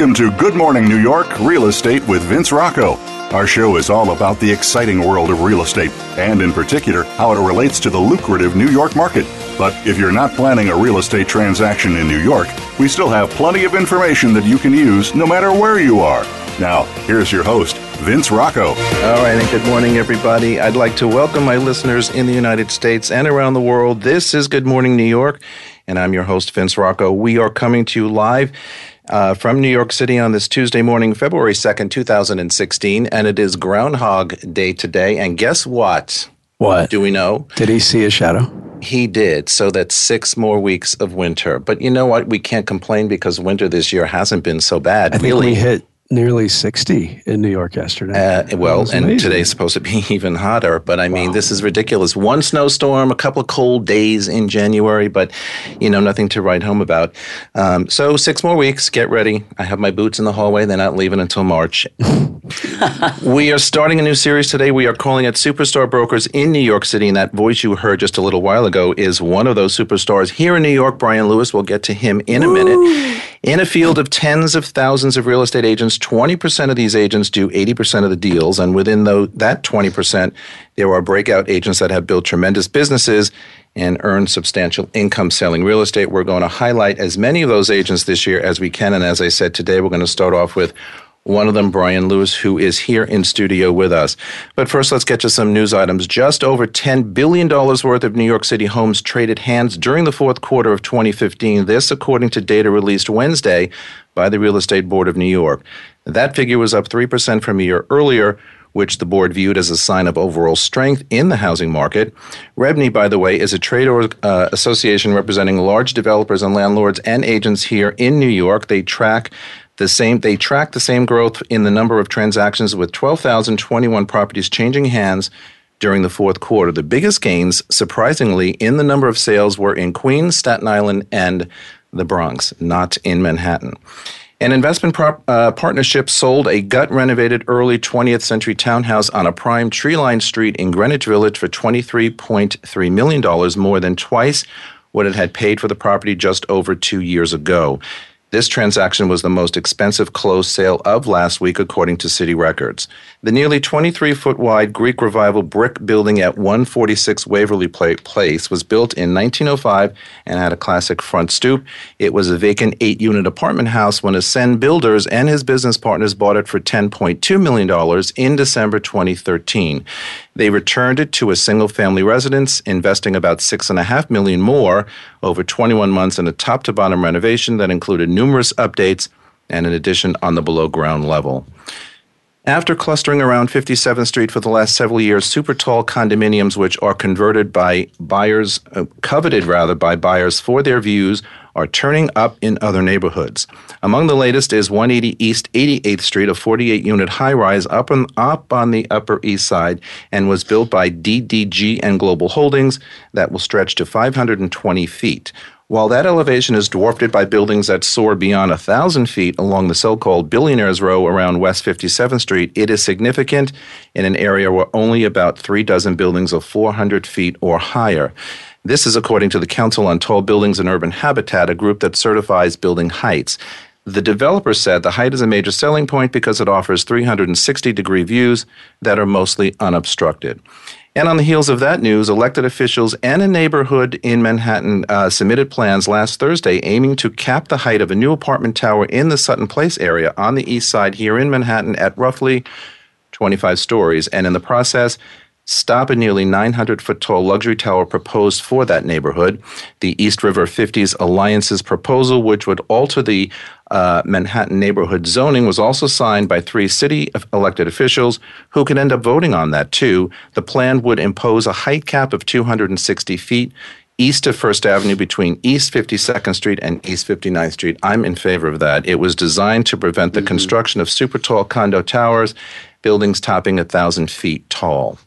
Welcome to Good Morning New York Real Estate with Vince Rocco. Our show is all about the exciting world of real estate, and in particular, how it relates to the lucrative New York market. But if you're not planning a real estate transaction in New York, we still have plenty of information that you can use no matter where you are. Now, here's your host, Vince Rocco. All right, and good morning, everybody. I'd like to welcome my listeners in the United States and around the world. This is Good Morning New York, and I'm your host, Vince Rocco. We are coming to you live uh, from New York City on this Tuesday morning, February 2nd, 2016, and it is Groundhog Day today. And guess what? What? Do we know? Did he see a shadow? He did. So that's six more weeks of winter. But you know what? We can't complain because winter this year hasn't been so bad. I think really. we hit nearly 60 in New York yesterday. Uh, well, and today's supposed to be even hotter. But I mean, wow. this is ridiculous. One snowstorm, a couple of cold days in January, but you know, nothing to write home about. Um, so six more weeks. Get ready. I have my boots in the hallway. They're not leaving until March. we are starting a new series today. We are calling it Superstar Brokers in New York City, and that voice you heard just a little while ago is one of those superstars here in New York. Brian Lewis. We'll get to him in a minute. In a field of tens of thousands of real estate agents, 20% of these agents do 80% of the deals. And within the, that 20%, there are breakout agents that have built tremendous businesses and earned substantial income selling real estate. We're going to highlight as many of those agents this year as we can. And as I said today, we're going to start off with one of them, Brian Lewis, who is here in studio with us. But first, let's get to some news items. Just over $10 billion worth of New York City homes traded hands during the fourth quarter of 2015. This, according to data released Wednesday by the Real Estate Board of New York. That figure was up 3% from a year earlier, which the board viewed as a sign of overall strength in the housing market. REBNY, by the way, is a trade uh, association representing large developers and landlords and agents here in New York. They track the same they track the same growth in the number of transactions with 12,021 properties changing hands during the fourth quarter. The biggest gains, surprisingly, in the number of sales were in Queens, Staten Island, and the Bronx, not in Manhattan. An investment prop, uh, partnership sold a gut renovated early 20th century townhouse on a prime tree lined street in Greenwich Village for $23.3 million, more than twice what it had paid for the property just over two years ago. This transaction was the most expensive closed sale of last week, according to city records. The nearly 23 foot wide Greek Revival brick building at 146 Waverly Place was built in 1905 and had a classic front stoop. It was a vacant eight unit apartment house when Ascend Builders and his business partners bought it for $10.2 million in December 2013. They returned it to a single family residence, investing about six and a half million more over 21 months in a top to bottom renovation that included numerous updates and an addition on the below ground level. After clustering around 57th Street for the last several years, super tall condominiums, which are converted by buyers, uh, coveted rather by buyers for their views, are turning up in other neighborhoods. Among the latest is 180 East 88th Street, a 48 unit high rise up on, up on the Upper East Side, and was built by DDG and Global Holdings that will stretch to 520 feet. While that elevation is dwarfed by buildings that soar beyond 1,000 feet along the so called Billionaires Row around West 57th Street, it is significant in an area where only about three dozen buildings of 400 feet or higher. This is according to the Council on Tall Buildings and Urban Habitat, a group that certifies building heights. The developer said the height is a major selling point because it offers 360 degree views that are mostly unobstructed. And on the heels of that news, elected officials and a neighborhood in Manhattan uh, submitted plans last Thursday aiming to cap the height of a new apartment tower in the Sutton Place area on the east side here in Manhattan at roughly 25 stories. And in the process, stop a nearly 900 foot tall luxury tower proposed for that neighborhood. The East River 50s Alliance's proposal, which would alter the uh, Manhattan neighborhood zoning, was also signed by three city elected officials who could end up voting on that too. The plan would impose a height cap of 260 feet east of First Avenue between East 52nd Street and East 59th Street. I'm in favor of that. It was designed to prevent the mm-hmm. construction of super tall condo towers, buildings topping 1,000 feet tall.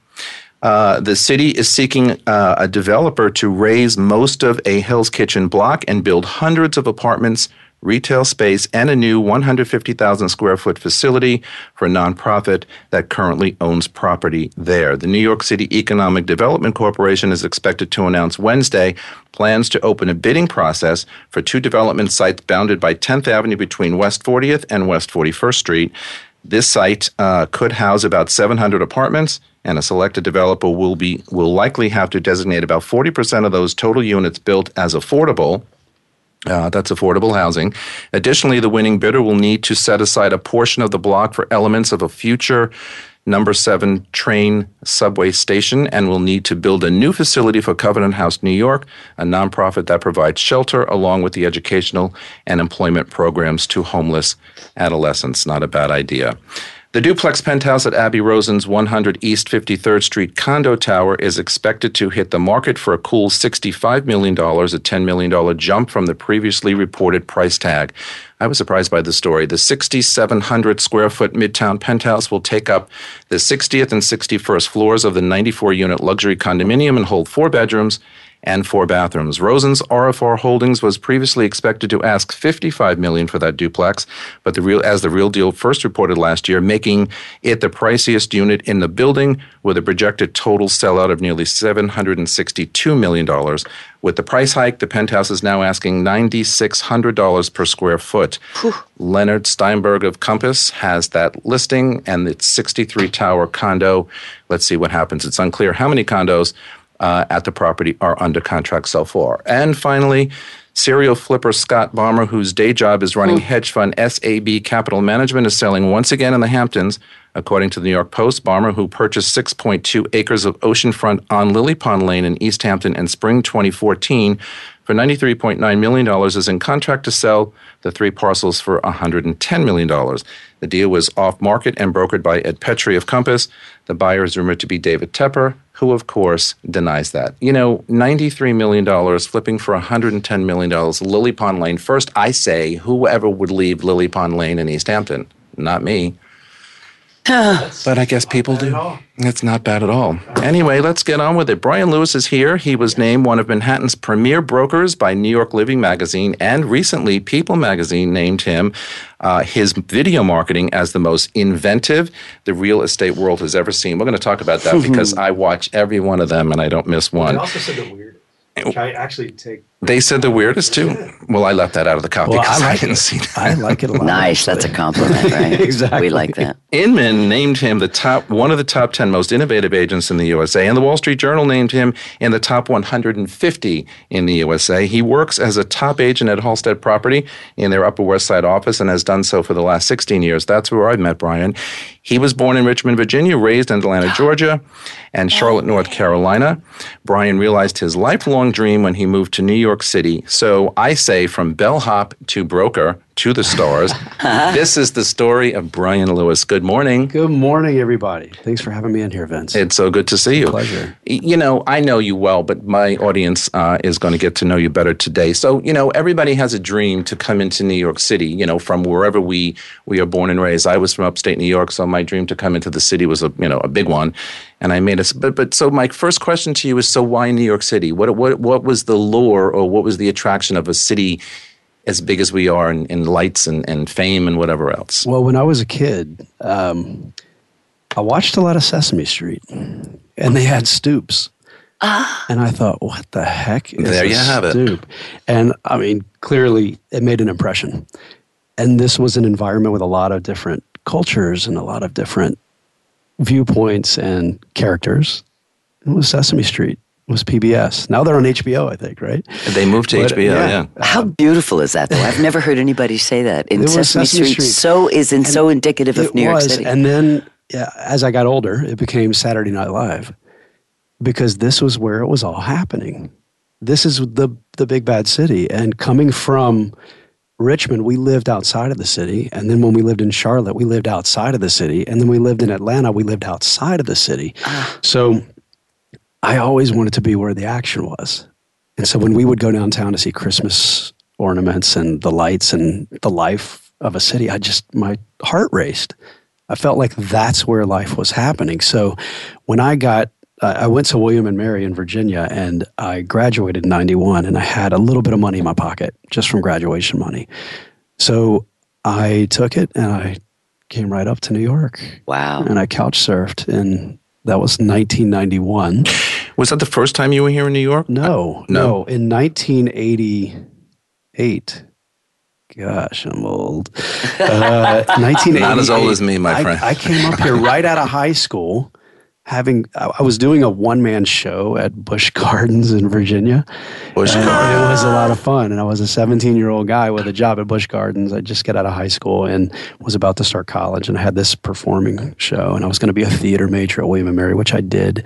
Uh, the city is seeking uh, a developer to raise most of a Hell's Kitchen block and build hundreds of apartments retail space, and a new 150,000 square foot facility for a nonprofit that currently owns property there. The New York City Economic Development Corporation is expected to announce Wednesday plans to open a bidding process for two development sites bounded by 10th Avenue between West 40th and West 41st Street. This site uh, could house about 700 apartments, and a selected developer will be will likely have to designate about 40% of those total units built as affordable uh, that's affordable housing. Additionally, the winning bidder will need to set aside a portion of the block for elements of a future number seven train subway station and will need to build a new facility for Covenant House New York, a nonprofit that provides shelter along with the educational and employment programs to homeless adolescents. Not a bad idea. The duplex penthouse at Aby Rosen's 100 East 53rd Street condo tower is expected to hit the market for a cool $65 million, a $10 million jump from the previously reported price tag. I was surprised by the story. The 6,700 square foot Midtown penthouse will take up the 60th and 61st floors of the 94 unit luxury condominium and hold four bedrooms and four bathrooms. Rosen's RFR Holdings was previously expected to ask 55 million for that duplex, but the real as the real deal first reported last year, making it the priciest unit in the building with a projected total sellout of nearly 762 million dollars. With the price hike, the penthouse is now asking $9,600 per square foot. Whew. Leonard Steinberg of Compass has that listing and its 63 tower condo. Let's see what happens. It's unclear how many condos uh, at the property are under contract so far. And finally, serial flipper Scott Bommer, whose day job is running mm. hedge fund SAB Capital Management, is selling once again in the Hamptons. According to the New York Post, Bommer, who purchased 6.2 acres of oceanfront on Lily Pond Lane in East Hampton in spring 2014 for $93.9 million, is in contract to sell the three parcels for $110 million. The deal was off market and brokered by Ed Petrie of Compass. The buyer is rumored to be David Tepper, who, of course, denies that. You know, $93 million flipping for $110 million. Lily Pond Lane. First, I say, whoever would leave Lily Pond Lane in East Hampton? Not me. but I guess people do. It's not bad at all. Anyway, let's get on with it. Brian Lewis is here. He was named one of Manhattan's premier brokers by New York Living Magazine, and recently People Magazine named him uh, his video marketing as the most inventive the real estate world has ever seen. We're going to talk about that because I watch every one of them and I don't miss one. also said the weird. Which I actually take they said the weirdest too. Well, I left that out of the copy because well, I, like I, didn't it. see that. I like it a lot. nice, that's a compliment, right? exactly. We like that. Inman named him the top one of the top ten most innovative agents in the USA, and the Wall Street Journal named him in the top 150 in the USA. He works as a top agent at Halstead Property in their Upper West Side office and has done so for the last 16 years. That's where I met Brian. He was born in Richmond, Virginia, raised in Atlanta, Georgia, and Charlotte, North Carolina. Brian realized his lifelong dream when he moved to New York City. So I say from bellhop to broker to the stars. this is the story of Brian Lewis. Good morning. Good morning, everybody. Thanks for having me in here, Vince. It's so good to see you. Pleasure. You know, I know you well, but my audience uh, is going to get to know you better today. So, you know, everybody has a dream to come into New York City. You know, from wherever we we are born and raised. I was from upstate New York, so my dream to come into the city was a you know a big one, and I made it. But but so my first question to you is: So why New York City? What what what was the lure or what was the attraction of a city? As big as we are in, in lights and, and fame and whatever else? Well, when I was a kid, um, I watched a lot of Sesame Street, and they had stoops. Ah. And I thought, what the heck is there you have stoop? It. And I mean, clearly it made an impression. And this was an environment with a lot of different cultures and a lot of different viewpoints and characters. It was Sesame Street was PBS. Now they're on HBO, I think, right? They moved to but, HBO, yeah. yeah. How beautiful is that, though? I've never heard anybody say that. In Sesame, Sesame, Street, Street, so is and so indicative of New was, York City. And then, yeah, as I got older, it became Saturday Night Live. because this was where it was all happening. This is the the big bad city, and coming from Richmond, we lived outside of the city. And then when we lived in Charlotte, we lived outside of the city. And then we lived in Atlanta, we lived outside of the city. Ah. So I always wanted to be where the action was. And so when we would go downtown to see Christmas ornaments and the lights and the life of a city, I just, my heart raced. I felt like that's where life was happening. So when I got I went to William and Mary in Virginia and I graduated in 91 and I had a little bit of money in my pocket just from graduation money. So I took it and I came right up to New York. Wow. And I couch surfed and that was 1991. Was that the first time you were here in New York? No. No. no in 1988 gosh, I'm old. Uh, Not as old as me, my friend. I, I came up here right out of high school having I was doing a one man show at Busch Gardens in Virginia. Busch Gardens. It was a lot of fun, and I was a 17 year old guy with a job at Busch Gardens. I just got out of high school and was about to start college, and I had this performing show, and I was going to be a theater major at William and Mary, which I did.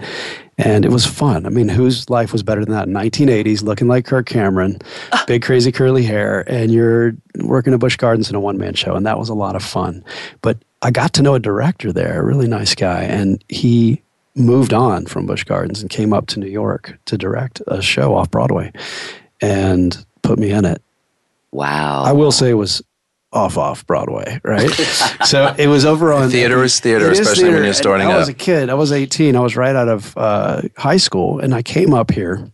And it was fun. I mean, whose life was better than that? 1980s, looking like Kirk Cameron, ah. big crazy curly hair, and you're working at Busch Gardens in a one man show, and that was a lot of fun. But I got to know a director there, a really nice guy, and he moved on from Busch Gardens and came up to New York to direct a show off Broadway and put me in it. Wow. I will say it was off off Broadway, right? so it was over on theater is theater, especially theater. when you're starting. Out. I was a kid. I was 18. I was right out of uh, high school, and I came up here.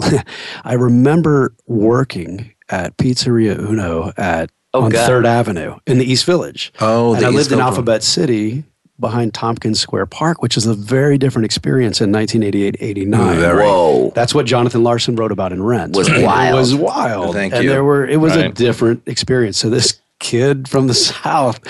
I remember working at Pizzeria Uno at oh, on Third Avenue in the East Village. Oh, and I lived East in Alphabet City behind Tompkins Square Park, which is a very different experience in 1988 89. Whoa. That's what Jonathan Larson wrote about in Rent. Was wild. It was wild. Thank and you. there were it was right. a different experience. So this kid from the South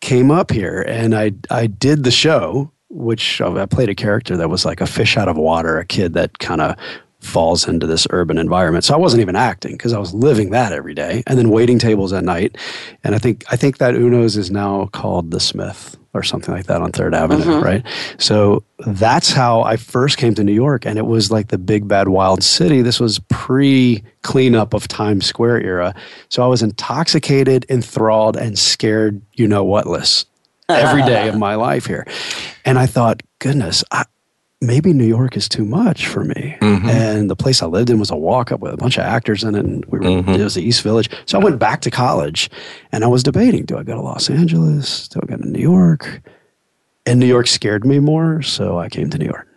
came up here and I I did the show, which I played a character that was like a fish out of water, a kid that kind of falls into this urban environment. So I wasn't even acting because I was living that every day and then waiting tables at night. And I think I think that Uno's is now called the Smith or something like that on Third Avenue, mm-hmm. right? So that's how I first came to New York and it was like the big bad wild city. This was pre cleanup of Times Square era. So I was intoxicated, enthralled and scared, you know whatless every day of my life here. And I thought, goodness, I, maybe New York is too much for me. Mm-hmm. And the place I lived in was a walk up with a bunch of actors in it. And we were, mm-hmm. it was the East Village. So I went back to college and I was debating do I go to Los Angeles? Do I go to New York? And New York scared me more. So I came to New York.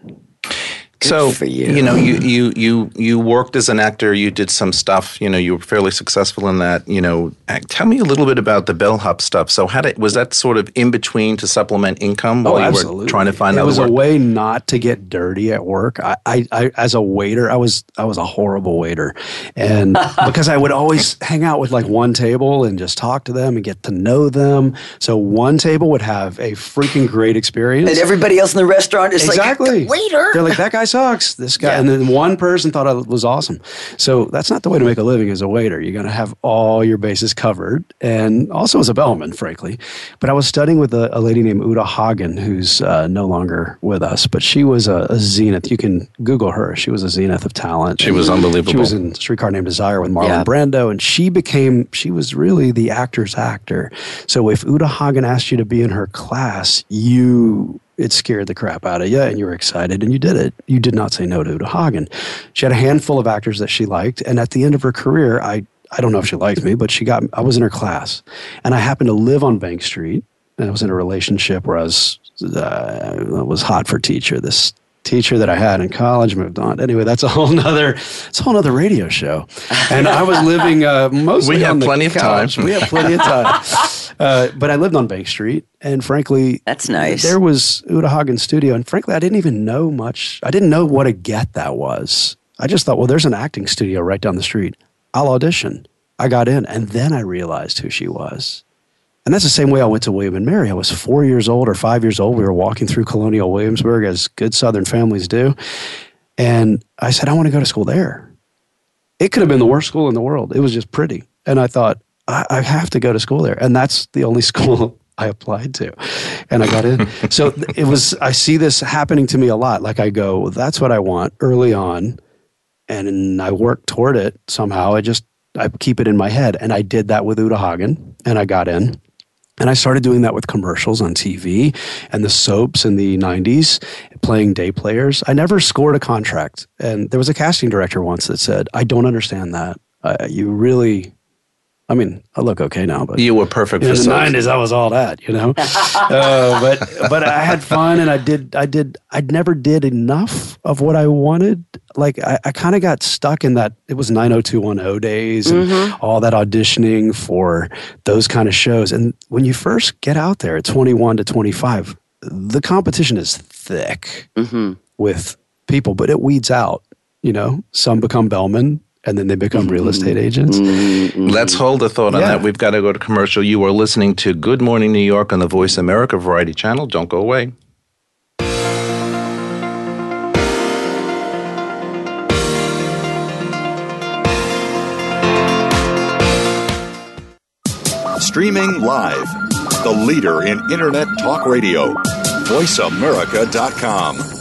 Good so for you. you know you you you you worked as an actor you did some stuff you know you were fairly successful in that you know tell me a little bit about the bellhop stuff so how did was that sort of in between to supplement income oh, while oh, you absolutely. were trying to find it was work? a way not to get dirty at work I, I, I as a waiter i was i was a horrible waiter and because i would always hang out with like one table and just talk to them and get to know them so one table would have a freaking great experience and everybody else in the restaurant is exactly. like waiter they're like that guy sucks. This guy, yeah. and then one person thought it was awesome. So that's not the way to make a living as a waiter. You're going to have all your bases covered, and also as a bellman, frankly. But I was studying with a, a lady named Uta Hagen, who's uh, no longer with us, but she was a, a, zenith. You can Google her. She was a zenith of talent. She was unbelievable. She was in Streetcar Named Desire with Marlon yeah. Brando, and she became. She was really the actor's actor. So if Uta Hagen asked you to be in her class, you it scared the crap out of you and you were excited and you did it. You did not say no to Uta Hagen. She had a handful of actors that she liked. And at the end of her career, I, I don't know if she liked me, but she got, I was in her class and I happened to live on Bank Street and I was in a relationship where I was, uh, was hot for teacher. This teacher that I had in college moved on. Anyway, that's a whole nother it's a whole nother radio show. And I was living uh, mostly we have on plenty couch. of time. We have plenty of time. Uh, but I lived on Bank Street, and frankly, that's nice. There was Uta Hagen's studio, and frankly, I didn't even know much. I didn't know what a get that was. I just thought, well, there's an acting studio right down the street. I'll audition. I got in, and then I realized who she was. And that's the same way I went to William and Mary. I was four years old or five years old. We were walking through Colonial Williamsburg, as good Southern families do. And I said, I want to go to school there. It could have been the worst school in the world. It was just pretty. And I thought, I, I have to go to school there. And that's the only school I applied to, and I got in. so it was. I see this happening to me a lot. Like I go, that's what I want early on, and I work toward it somehow. I just I keep it in my head, and I did that with Uta Hagen, and I got in. And I started doing that with commercials on TV and the soaps in the 90s, playing day players. I never scored a contract. And there was a casting director once that said, I don't understand that. Uh, you really I mean, I look okay now, but you were perfect in the nineties. I was all that, you know. uh, but but I had fun, and I did I did I never did enough of what I wanted. Like I, I kind of got stuck in that. It was 90210 days and mm-hmm. all that auditioning for those kind of shows. And when you first get out there at twenty one to twenty five, the competition is thick mm-hmm. with people, but it weeds out. You know, some become bellmen, and then they become real estate agents. Mm-hmm. Let's hold a thought on yeah. that. We've got to go to commercial. You are listening to Good Morning New York on the Voice America Variety Channel. Don't go away. Streaming live, the leader in Internet talk radio, voiceamerica.com.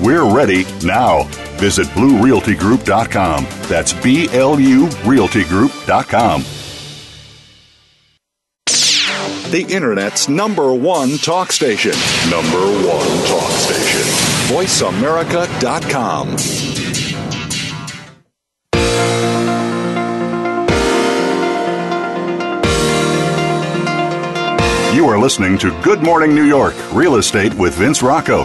We're ready now. Visit BlueRealtyGroup.com. That's B L U RealtyGroup.com. The Internet's number one talk station. Number one talk station. VoiceAmerica.com. You are listening to Good Morning New York Real Estate with Vince Rocco.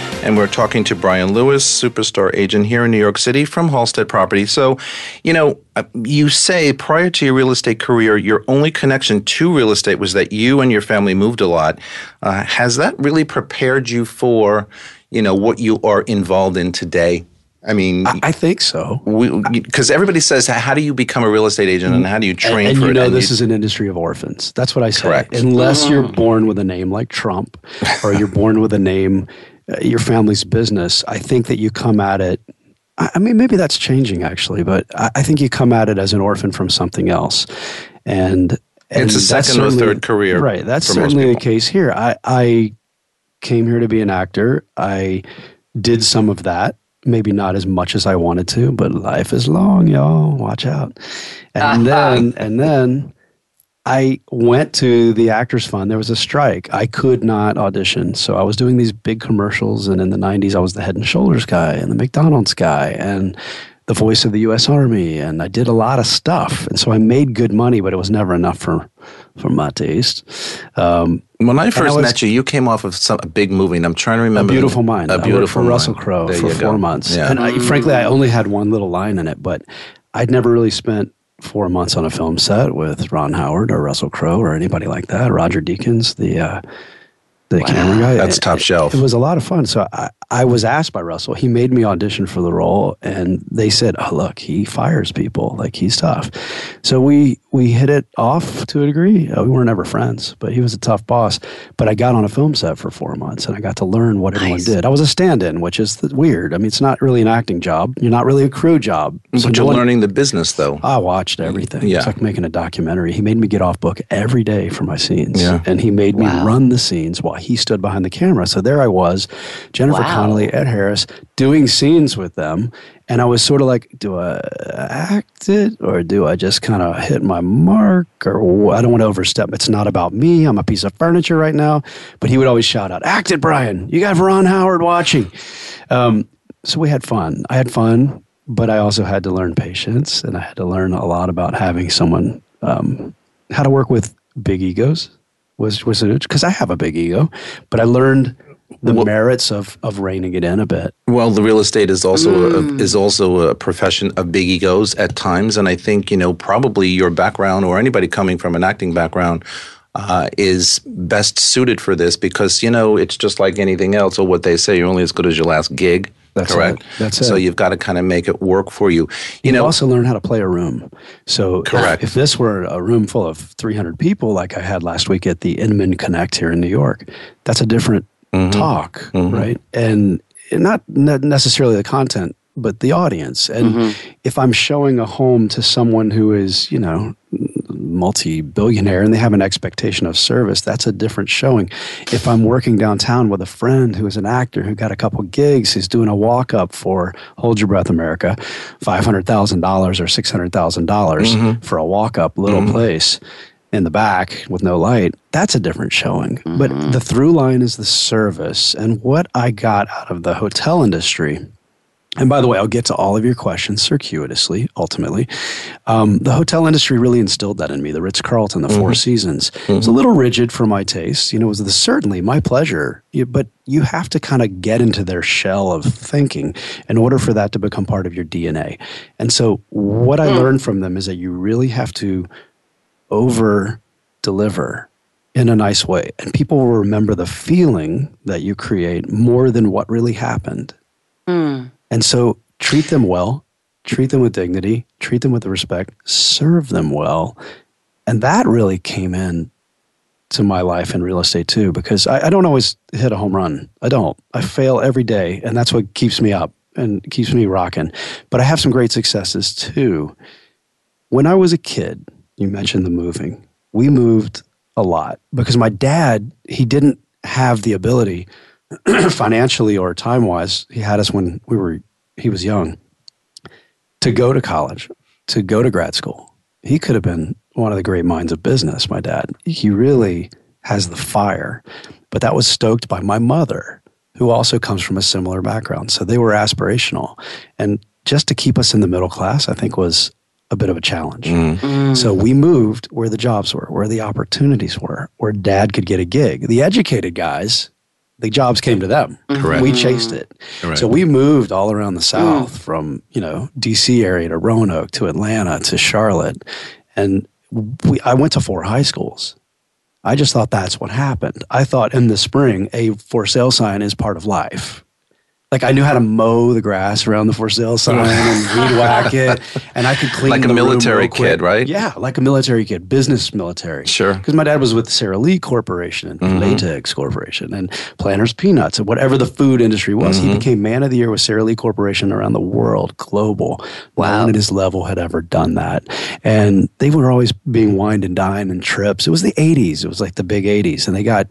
and we're talking to Brian Lewis, superstar agent here in New York City from Halstead Property. So, you know, uh, you say prior to your real estate career, your only connection to real estate was that you and your family moved a lot. Uh, has that really prepared you for, you know, what you are involved in today? I mean, I, I think so. Because everybody says, "How do you become a real estate agent, and how do you train and, and for you know, and this you, is an industry of orphans. That's what I say. Correct. Unless you're mm-hmm. born with a name like Trump, or you're born with a name Uh, your family's business, I think that you come at it. I mean, maybe that's changing actually, but I think you come at it as an orphan from something else, and, and it's a second or third career, right? That's certainly the case here. I, I came here to be an actor. I did some of that, maybe not as much as I wanted to, but life is long, y'all. Watch out. And then, and then I went to the Actors Fund. There was a strike. I could not audition. So I was doing these big commercials. And in the 90s, I was the head and shoulders guy and the McDonald's guy and the voice of the U.S. Army. And I did a lot of stuff. And so I made good money, but it was never enough for, for my taste. Um, when I first I was, met you, you came off of some, a big movie, and I'm trying to remember. A Beautiful Mind. A Beautiful I worked for Russell Crowe for four go. months. Yeah. And I, frankly, I only had one little line in it, but I'd never really spent four months on a film set with Ron Howard or Russell Crowe or anybody like that. Roger Deakins, the uh, the wow. camera guy. That's top shelf. It, it was a lot of fun. So I, I was asked by Russell. He made me audition for the role, and they said, "Oh, look, he fires people. Like he's tough." So we we hit it off to a degree. Uh, we weren't ever friends, but he was a tough boss. But I got on a film set for four months, and I got to learn what nice. everyone did. I was a stand-in, which is weird. I mean, it's not really an acting job. You're not really a crew job. So but you're no learning the business, though. I watched everything. Yeah. It's like making a documentary. He made me get off book every day for my scenes, yeah. and he made wow. me run the scenes while he stood behind the camera. So there I was, Jennifer wow. Connelly, Ed Harris, doing scenes with them. And I was sort of like, do I act it or do I just kind of hit my mark? Or I don't want to overstep. It's not about me. I'm a piece of furniture right now. But he would always shout out, act it, Brian. You got Ron Howard watching. Um, so we had fun. I had fun but I also had to learn patience, and I had to learn a lot about having someone um, how to work with big egos. Was was it because I have a big ego, but I learned the well, merits of of reining it in a bit. Well, the real estate is also mm. a, is also a profession of big egos at times, and I think you know probably your background or anybody coming from an acting background uh, is best suited for this because you know it's just like anything else or what they say you're only as good as your last gig that's correct it. that's it. so you've got to kind of make it work for you you, you know also learn how to play a room so correct if, if, this were a room full of 300 people like i had last week at the inman connect here in new york that's a different mm-hmm. talk mm-hmm. right and not necessarily the content but the audience. And mm-hmm. if I'm showing a home to someone who is, you know, multi billionaire and they have an expectation of service, that's a different showing. If I'm working downtown with a friend who is an actor who got a couple gigs, who's doing a walk up for Hold Your Breath America, $500,000 or $600,000 mm-hmm. for a walk up little mm-hmm. place in the back with no light, that's a different showing. Mm-hmm. But the through line is the service. And what I got out of the hotel industry and by the way, I'll get to all of your questions circuitously, ultimately. Um, the hotel industry really instilled that in me. The Ritz Carlton, the mm-hmm. Four Seasons. Mm-hmm. It was a little rigid for my taste. You know, it was the, certainly my pleasure, but you have to kind of get into their shell of thinking in order for that to become part of your DNA. And so, what I mm. learned from them is that you really have to over deliver in a nice way. And people will remember the feeling that you create more than what really happened. Mm. And so treat them well, treat them with dignity, treat them with respect, serve them well. And that really came in to my life in real estate too, because I, I don't always hit a home run. I don't. I fail every day, and that's what keeps me up and keeps me rocking. But I have some great successes too. When I was a kid, you mentioned the moving. We moved a lot because my dad, he didn't have the ability financially or time wise, he had us when we were he was young to go to college, to go to grad school. He could have been one of the great minds of business, my dad. He really has the fire, but that was stoked by my mother, who also comes from a similar background. So they were aspirational. And just to keep us in the middle class, I think was a bit of a challenge. Mm. Mm. So we moved where the jobs were, where the opportunities were, where dad could get a gig. The educated guys the jobs came to them. Correct. We chased it. Correct. So we moved all around the South mm. from, you know, DC area to Roanoke to Atlanta to Charlotte. And we, I went to four high schools. I just thought that's what happened. I thought in the spring, a for sale sign is part of life like I knew how to mow the grass around the for sale sign and weed whack it, and I could clean like a military kid, right? Yeah, like a military kid, business military. Sure. Because my dad was with Sara Lee Corporation and mm-hmm. Latex Corporation and Planters Peanuts and whatever the food industry was. Mm-hmm. He became man of the year with Sara Lee Corporation around the world, global. Wow. No one at his level had ever done that, and they were always being wined and dined and trips. It was the '80s. It was like the big '80s, and they got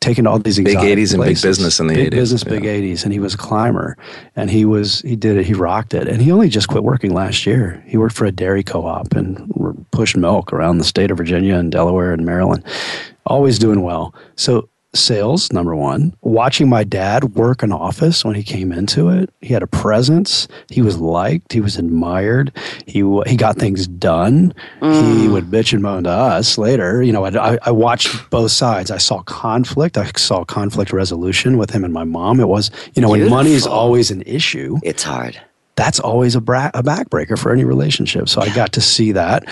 taken all these big 80s places. and big business in the big 80s. business, yeah. big 80s. And he was a climber and he was, he did it, he rocked it. And he only just quit working last year. He worked for a dairy co op and pushed milk around the state of Virginia and Delaware and Maryland. Always doing well. So sales number one. Watching my dad work an office when he came into it he had a presence. He was liked. He was admired. He he got things done. Mm. he would bitch and moan to us later. You know I, I watched both sides. I saw conflict. I saw conflict resolution with him and my mom. It was you know Beautiful. when money is always an issue it's hard. that's always a, bra- a backbreaker for any relationship. So i got to see that.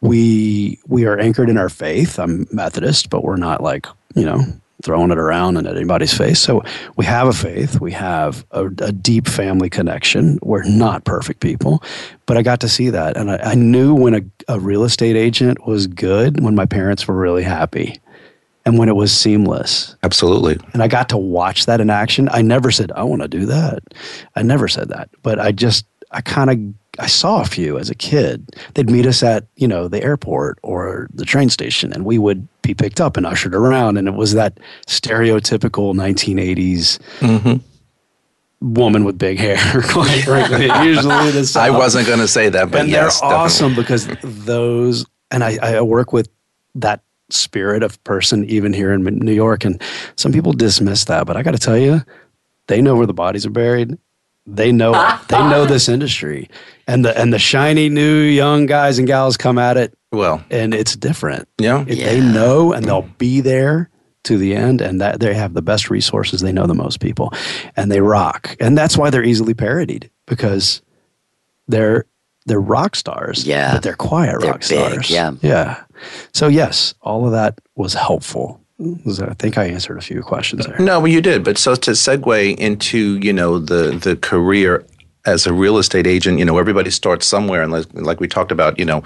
We we are anchored in our faith. I'm methodist but we're not like you know throwing it around and at anybody's face. So we have a faith, we have a, a, deep family connection. We're not perfect people, but I got to see that. And I, I knew when a, a real estate agent was good, when my parents were really happy and when it was seamless. Absolutely. And I got to watch that in action. I never said, I want to do that. I never said that, but I just, I kind of I saw a few as a kid. They'd meet us at, you know, the airport or the train station and we would be picked up and ushered around. And it was that stereotypical 1980s mm-hmm. woman with big hair, quite frankly. Usually the I wasn't going to say that, but and yes, they're awesome because those, and I, I work with that spirit of person even here in New York. And some people dismiss that, but I got to tell you, they know where the bodies are buried they know they know this industry, and the and the shiny new young guys and gals come at it. Well, and it's different. Yeah, yeah. they know, and they'll be there to the end, and that they have the best resources. They know the most people, and they rock, and that's why they're easily parodied because they're they're rock stars. Yeah, but they're quiet they're rock big, stars. Yeah, yeah. So yes, all of that was helpful. I think I answered a few questions there. No, well, you did. But so to segue into you know the the career as a real estate agent, you know, everybody starts somewhere. And like, like, we talked about, you know,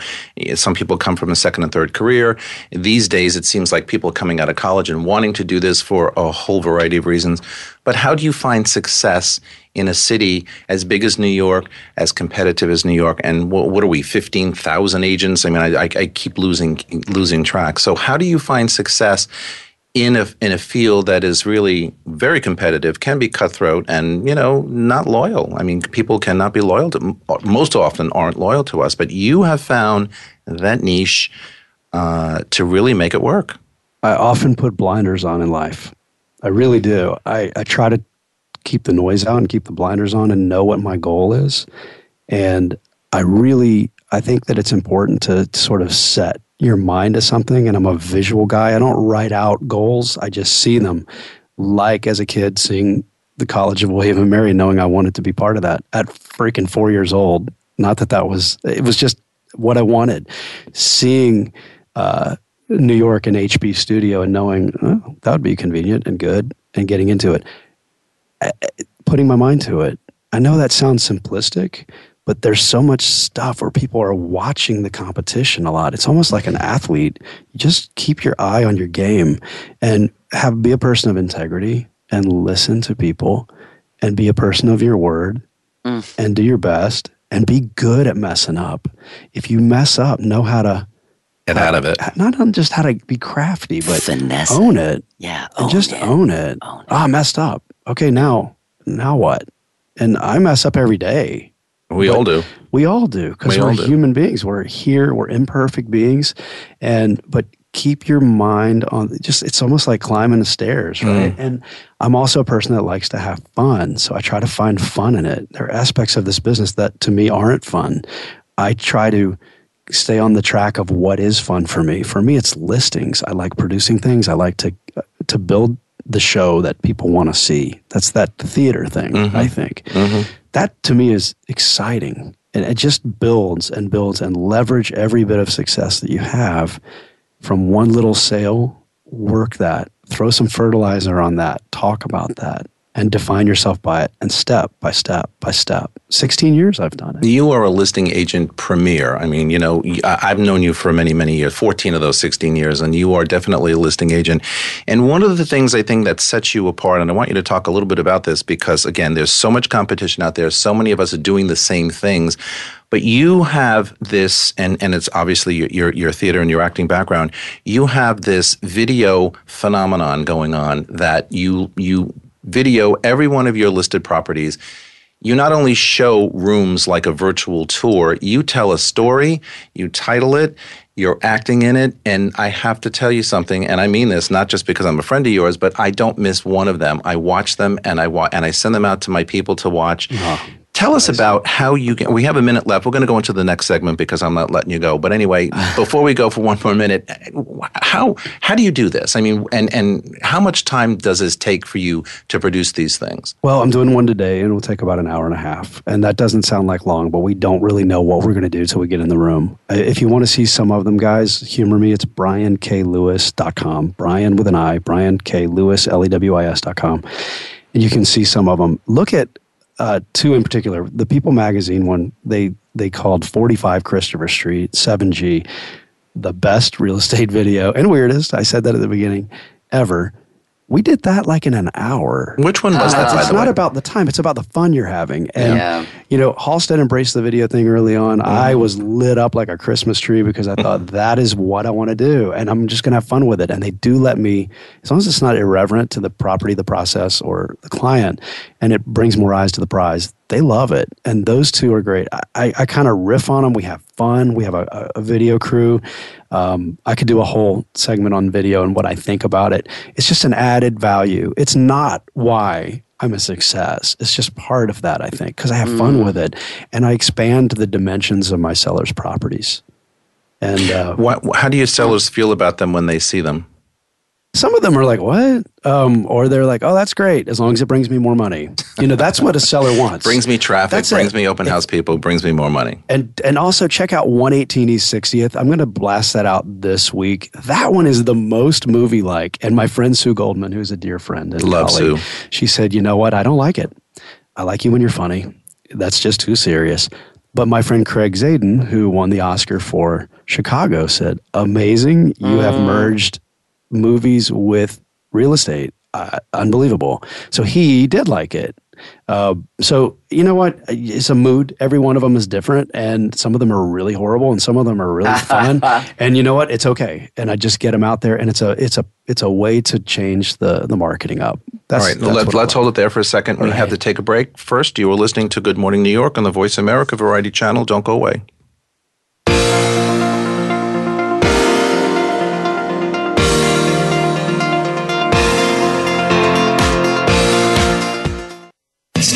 some people come from a second and third career. These days, it seems like people coming out of college and wanting to do this for a whole variety of reasons. But how do you find success in a city as big as New York, as competitive as New York? And what, what are we, 15,000 agents? I mean, I, I, I keep losing, losing track. So how do you find success in a in a field that is really very competitive, can be cutthroat, and you know not loyal. I mean, people cannot be loyal to. Most often, aren't loyal to us. But you have found that niche uh, to really make it work. I often put blinders on in life. I really do. I, I try to keep the noise out and keep the blinders on and know what my goal is. And I really I think that it's important to sort of set your mind to something and I'm a visual guy. I don't write out goals. I just see them like as a kid seeing the College of William and Mary knowing I wanted to be part of that at freaking 4 years old. Not that that was it was just what I wanted. Seeing uh, New York and HB Studio and knowing oh, that would be convenient and good and getting into it. Putting my mind to it. I know that sounds simplistic, but there's so much stuff where people are watching the competition a lot. It's almost like an athlete. You just keep your eye on your game and have be a person of integrity and listen to people and be a person of your word mm. and do your best and be good at messing up. If you mess up, know how to get out of it. Not on just how to be crafty, but Finesse own it. Yeah, own just it. own it. Own it. Ah, messed up. Okay, now, now what? And I mess up every day. We all do. We all do because we are human beings. We're here. We're imperfect beings, and but keep your mind on just it's almost like climbing the stairs right mm. and i'm also a person that likes to have fun so i try to find fun in it there are aspects of this business that to me aren't fun i try to stay on the track of what is fun for me. For me it's listings. I like producing things. I like to to build the show that people want to see. That's that theater thing mm-hmm. i think. Mm-hmm. That to me is exciting. And it just builds and builds and leverage every bit of success that you have from one little sale, work that, throw some fertilizer on that, talk about that, and define yourself by it and step by step by step. 16 years I've done it. You are a listing agent premier. I mean, you know, I've known you for many, many years, 14 of those 16 years, and you are definitely a listing agent. And one of the things I think that sets you apart, and I want you to talk a little bit about this because, again, there's so much competition out there. So many of us are doing the same things. But you have this, and, and it's obviously your, your, your theater and your acting background. You have this video phenomenon going on that you you video every one of your listed properties, you not only show rooms like a virtual tour, you tell a story, you title it, you're acting in it. And I have to tell you something, and I mean this not just because I'm a friend of yours, but I don't miss one of them. I watch them and I wa- and I send them out to my people to watch. Uh-huh. Tell us about how you get. We have a minute left. We're going to go into the next segment because I'm not letting you go. But anyway, before we go for one more minute, how how do you do this? I mean, and and how much time does this take for you to produce these things? Well, I'm doing one today, and it'll take about an hour and a half. And that doesn't sound like long, but we don't really know what we're going to do until we get in the room. If you want to see some of them, guys, humor me. It's brianklewis.com. Brian with an I. Brian K. Lewis L E W I S.com. And you can see some of them. Look at uh, two in particular. The People magazine one, they they called 45 Christopher Street 7G the best real estate video and weirdest. I said that at the beginning ever. We did that like in an hour. Which one was uh, that? It's not way? about the time; it's about the fun you're having. And yeah. you know, Halstead embraced the video thing early on. Mm-hmm. I was lit up like a Christmas tree because I thought that is what I want to do, and I'm just going to have fun with it. And they do let me, as long as it's not irreverent to the property, the process, or the client, and it brings more eyes to the prize. They love it, and those two are great. I, I, I kind of riff on them. We have fun. We have a, a video crew. Um, I could do a whole segment on video and what I think about it. It's just an added value. It's not why I'm a success. It's just part of that, I think, because I have mm. fun with it and I expand the dimensions of my seller's properties. And uh, what, how do your sellers feel about them when they see them? Some of them are like, what? Um, or they're like, oh, that's great as long as it brings me more money. You know, that's what a seller wants. brings me traffic, that's brings it. me open house people, brings me more money. And and also check out 118 East 60th. I'm going to blast that out this week. That one is the most movie like. And my friend Sue Goldman, who's a dear friend and Love colleague, Sue. she said, you know what? I don't like it. I like you when you're funny. That's just too serious. But my friend Craig Zadan, who won the Oscar for Chicago, said, amazing. You mm. have merged movies with real estate. Uh, unbelievable. So he did like it. Uh, so you know what? It's a mood. Every one of them is different, and some of them are really horrible, and some of them are really fun. and you know what? It's okay. And I just get them out there, and it's a it's a it's a way to change the the marketing up. That's, All right, that's let, us hold it there for a second. We have to take a break. First, you are listening to Good Morning New York on the Voice America Variety Channel. Don't go away.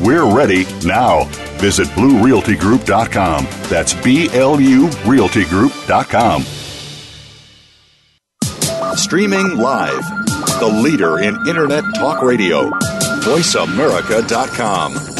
We're ready now. Visit BlueRealtyGroup.com. That's B L U RealtyGroup.com. Streaming live, the leader in Internet Talk Radio. VoiceAmerica.com.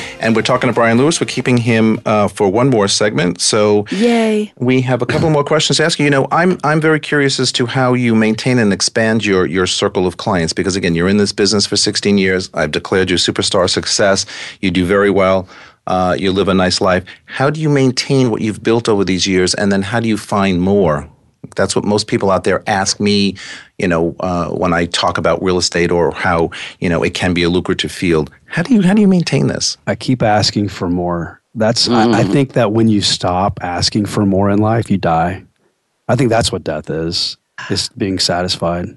and we're talking to Brian Lewis. We're keeping him uh, for one more segment. So, yay! We have a couple more questions to ask you. You know, I'm I'm very curious as to how you maintain and expand your your circle of clients because again, you're in this business for 16 years. I've declared you superstar success. You do very well. Uh, you live a nice life. How do you maintain what you've built over these years, and then how do you find more? That's what most people out there ask me, you know, uh, when I talk about real estate or how you know it can be a lucrative field. How do you how do you maintain this? I keep asking for more. That's mm. I, I mm. think that when you stop asking for more in life, you die. I think that's what death is. Is being satisfied.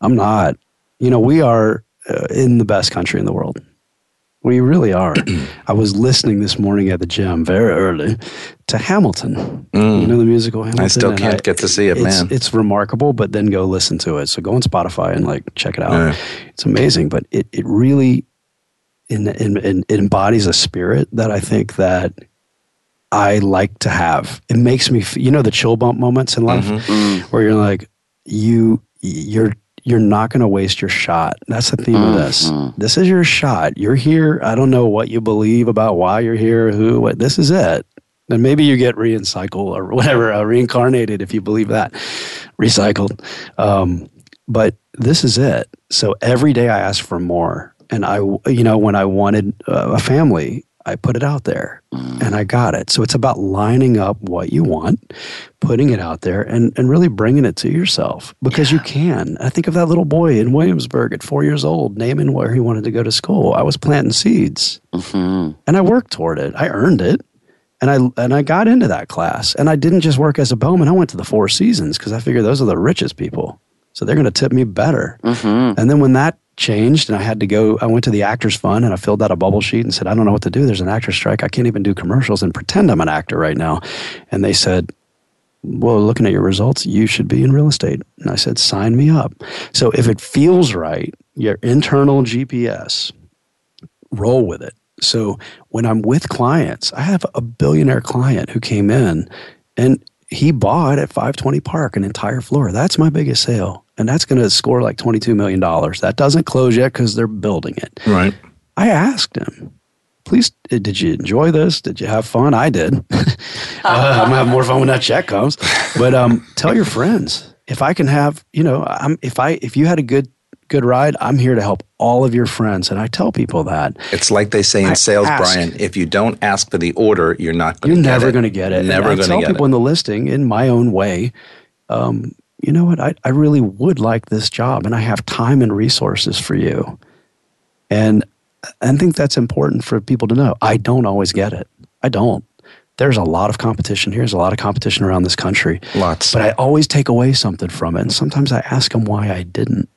I'm not. You know, we are uh, in the best country in the world. We really are. I was listening this morning at the gym very early to Hamilton. Mm. You know the musical Hamilton? I still can't I, get to see it, it's, man. It's remarkable, but then go listen to it. So go on Spotify and like check it out. Yeah. It's amazing, but it, it really in, in, in, it embodies a spirit that I think that I like to have. It makes me, you know, the chill bump moments in life mm-hmm. Mm. where you're like, you, you're you're not going to waste your shot. That's the theme mm-hmm. of this. This is your shot. You're here. I don't know what you believe about why you're here, who, what. This is it. And maybe you get recycled or whatever, uh, reincarnated if you believe that, recycled. Um, but this is it. So every day I ask for more. And I, you know, when I wanted uh, a family, I put it out there mm. and I got it. So it's about lining up what you want, putting it out there, and, and really bringing it to yourself because yeah. you can. I think of that little boy in Williamsburg at four years old, naming where he wanted to go to school. I was planting seeds mm-hmm. and I worked toward it. I earned it. And I, and I got into that class. And I didn't just work as a bellman, I went to the Four Seasons because I figured those are the richest people. So they're going to tip me better. Mm-hmm. And then when that changed and I had to go. I went to the Actors Fund and I filled out a bubble sheet and said, I don't know what to do. There's an actor strike. I can't even do commercials and pretend I'm an actor right now. And they said, Well, looking at your results, you should be in real estate. And I said, Sign me up. So if it feels right, your internal GPS roll with it. So when I'm with clients, I have a billionaire client who came in and he bought at 520 Park an entire floor. That's my biggest sale. And that's going to score like $22 million. That doesn't close yet because they're building it. Right. I asked him, please, uh, did you enjoy this? Did you have fun? I did. uh, I'm going to have more fun when that check comes. But um, tell your friends. If I can have, you know, I'm, if I if you had a good good ride, I'm here to help all of your friends. And I tell people that. It's like they say in I sales, ask, Brian, if you don't ask for the order, you're not going to get never going to get it. Never going to get it. I tell people in the listing, in my own way, um, you know what? I, I really would like this job and I have time and resources for you. And I think that's important for people to know. I don't always get it. I don't. There's a lot of competition here. There's a lot of competition around this country. Lots. But I always take away something from it. And sometimes I ask them why I didn't.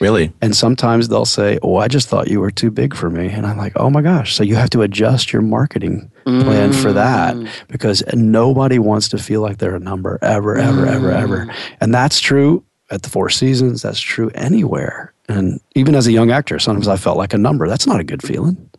Really? And sometimes they'll say, Oh, I just thought you were too big for me. And I'm like, Oh my gosh. So you have to adjust your marketing plan mm. for that mm. because nobody wants to feel like they're a number ever, ever, mm. ever, ever. And that's true at the Four Seasons. That's true anywhere. And even as a young actor, sometimes I felt like a number. That's not a good feeling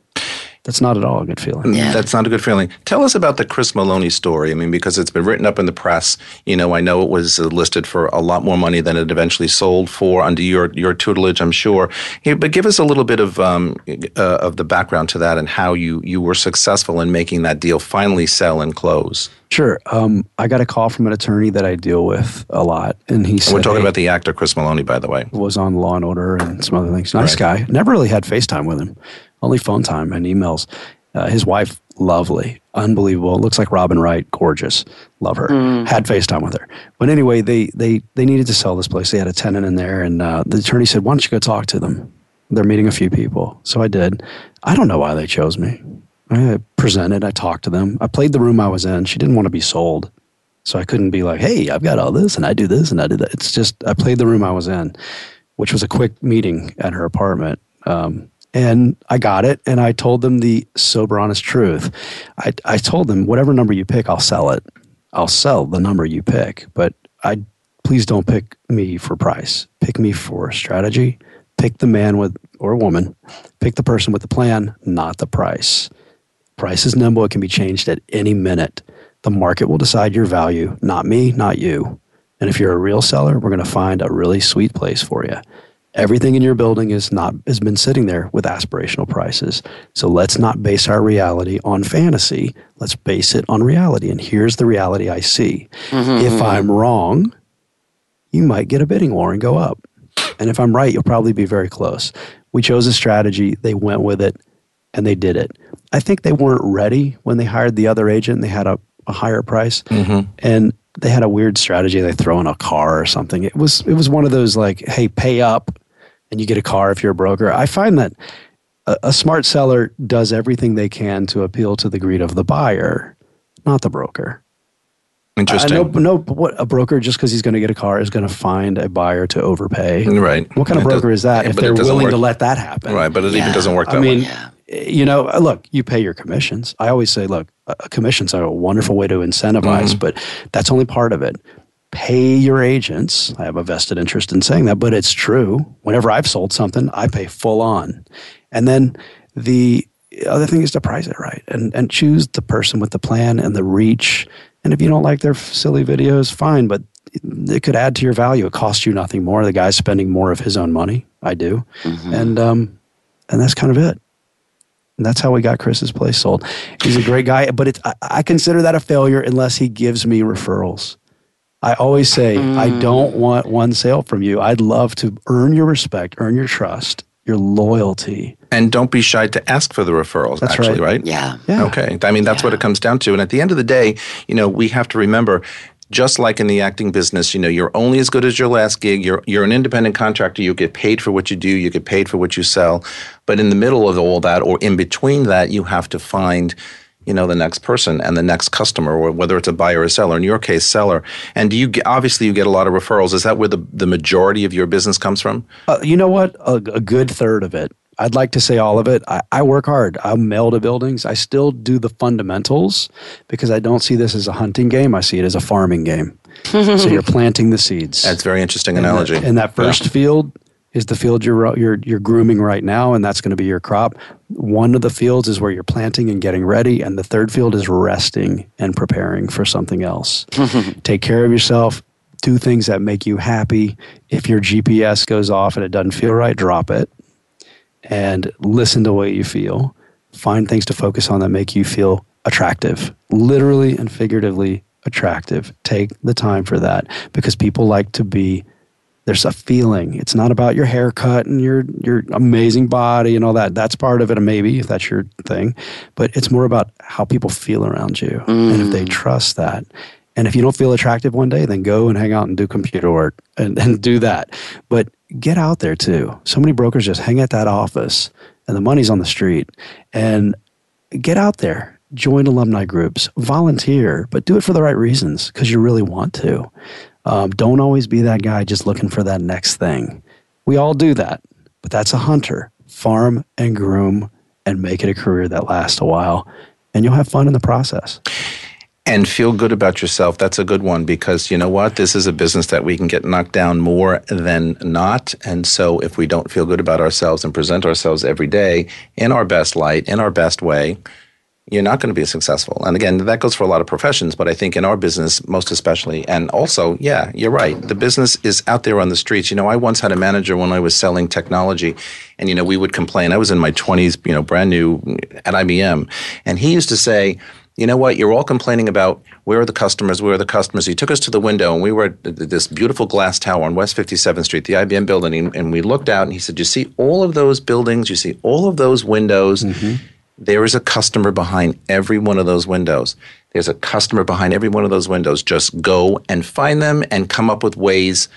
that's not at all a good feeling. Yeah. That's not a good feeling. Tell us about the Chris Meloni story. I mean, because it's been written up in the press. You know, I know it was listed for a lot more money than it eventually sold for under your your tutelage. I'm sure. But give us a little bit of um, uh, of the background to that and how you you were successful in making that deal finally sell and close. Sure. Um, I got a call from an attorney that I deal with a lot, and he said, "We're talking hey, about the actor Chris Meloni, by the way." Was on Law and Order and some other things. Nice right. guy. Never really had FaceTime with him only phone time and emails. Uh, his wife, lovely, unbelievable. Looks like Robin Wright, gorgeous. Love her. Mm. Had FaceTime with her. But anyway, they they they needed to sell this place. They had a tenant in there, and uh, the attorney said, "Why don't you go talk to them? They're meeting a few people." So I did. I don't know why they chose me. I presented. I talked to them. I played the room I was in. She didn't want to be sold. So I couldn't be like, hey, I've got all this and I do this and I do that. It's just, I played the room I was in, which was a quick meeting at her apartment. Um, and I got it. And I told them the sober, honest truth. I, I told them, whatever number you pick, I'll sell it. I'll sell the number you pick. But I please don't pick me for price. Pick me for strategy. Pick the man with or woman. Pick the person with the plan, not the price. Price is nimble. It can be changed at any minute. The market will decide your value, not me, not you. And if you're a real seller, we're going to find a really sweet place for you. Everything in your building is not has been sitting there with aspirational prices. So let's not base our reality on fantasy. Let's base it on reality. And here's the reality I see. Mm-hmm. If I'm wrong, you might get a bidding war and go up. And if I'm right, you'll probably be very close. We chose a strategy, they went with it, and they did it. I think they weren't ready when they hired the other agent. They had a, a higher price. Mm-hmm. And they had a weird strategy. They throw in a car or something. It was it was one of those like, hey, pay up and you get a car if you're a broker. I find that a, a smart seller does everything they can to appeal to the greed of the buyer, not the broker. Interesting. Uh, no, no, what a broker just because he's going to get a car is going to find a buyer to overpay. Right. What kind of broker is that? if they're willing work. to let that happen, right? But it yeah. even doesn't work that I mean, way. you know, uh, look, you pay your commissions. I always say, look, uh, commissions are a wonderful way to incentivize, mm-hmm. but that's only part of it pay your agents. I have a vested interest in saying that, but it's true. Whenever I've sold something, I pay full on. And then the other thing is to price it right and, and choose the person with the plan and the reach. And if you don't like their silly videos, fine, but it could add to your value. It costs you nothing more. The guy's spending more of his own money. I do. Mm-hmm. And, um, and that's kind of it. And that's how we got Chris's place sold. He's a great guy, but it's, I, I consider that a failure unless he gives me referrals. I always say, mm. I don't want one sale from you. I'd love to earn your respect, earn your trust, your loyalty. And don't be shy to ask for the referrals, that's actually, right. right? Yeah. yeah. Okay. I mean, that's yeah. what it comes down to. And at the end of the day, you know, we have to remember just like in the acting business, you know, you're only as good as your last gig. You're you're an independent contractor. You get paid for what you do. You get paid for what you sell. But in the middle of all that, or in between that, you have to find you know the next person and the next customer or whether it's a buyer or seller. In your case seller. And do you get, obviously you get a lot of referrals. Is that where the, the majority of your business comes from? Uh, you know what? A, a, good third of it. I'd like to say all of it. I, I work hard. I'm mail to buildings. I still do the fundamentals because i don't see this as a hunting game. I see it as a farming game. So you're planting the seeds. That's very interesting analogy in that, in that first yeah. field is the field you're you're you're grooming right now, and that's going to be your crop. One of the fields is where you're planting and getting ready, and the third field is resting and preparing for something else. Take care of yourself. Do things that make you happy. If your GPS goes off and it doesn't feel right, drop it, and listen to what you feel. Find things to focus on that make you feel attractive, literally and figuratively attractive. Take the time for that because people like to be there's a feeling. It's not about your haircut and your your amazing body and all that. That's part of it, maybe if that's your thing. But it's more about how people feel around you mm. and if they mm. trust that. And if you don't feel attractive one day, then go and hang out and do computer work and, and do that. But get out there too. So many brokers just hang at that office and the money's on the street. And get out there join alumni groups, volunteer, but do it for the right reasons because you really want to. Um, don't always be that guy just looking for that next thing. We all do that, but that's a hunter. Farm and groom and make it a career that lasts a while, and you'll have fun in the process. And feel good about yourself. That's a good one because you know what? This is a business that we can get knocked down more than not. And so if we don't feel good about ourselves and present ourselves every day in our best light, in our best way, you're not going to be successful. And again, that goes for a lot of professions, but I think in our business, most especially, and also, yeah, you're right. The business is out there on the streets. You know, I once had a manager when I was selling technology, and, you know, we would complain. I was in my 20s, you know, brand new at IBM. And he used to say, you know what? You're all complaining about where are the customers, where are the customers. He took us to the window, and we were at this beautiful glass tower on West 57th Street, the IBM building, and we looked out, and he said, You see all of those buildings, you see all of those windows. Mm-hmm there is a customer behind every one of those windows. There's a customer behind every one of those windows. Just go and find them and come up with ways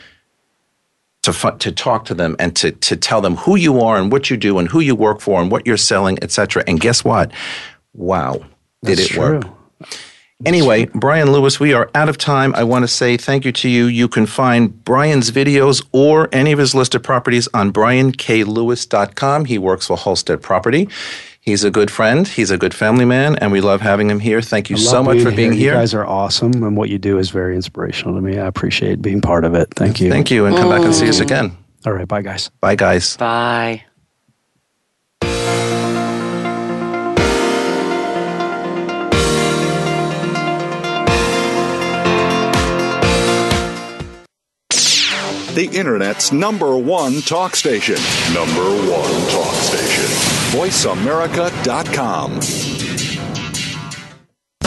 to, to talk to them and to, to tell them who you are and what you do and who you work for and what you're selling, etc. And guess what? Wow, did That's it true. work? Anyway, Brian Lewis, we are out of time. I want to say thank you to you. You can find Brian's videos or any of his listed properties on brianklewis.com. He works for Halstead Property. He's a good friend. He's a good family man, and we love having him here. Thank you so much for being here. here. You guys are awesome, and what you do is very inspirational to me. I appreciate being part of it. Thank you. Thank you, and come mm. back and see us mm. again. All right. Bye, guys. Bye, guys. Bye. The Internet's number one talk station. Number one talk station voiceamerica.com.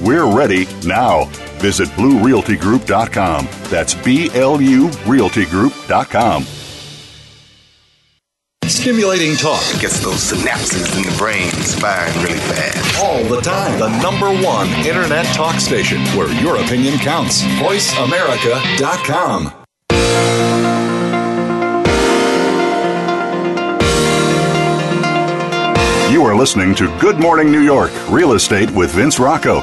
We're ready now. Visit BlueRealtyGroup.com. That's B L U RealtyGroup.com. Stimulating talk gets those synapses in the brain firing really fast. All the time. The number one internet talk station where your opinion counts. VoiceAmerica.com. You are listening to Good Morning New York Real Estate with Vince Rocco.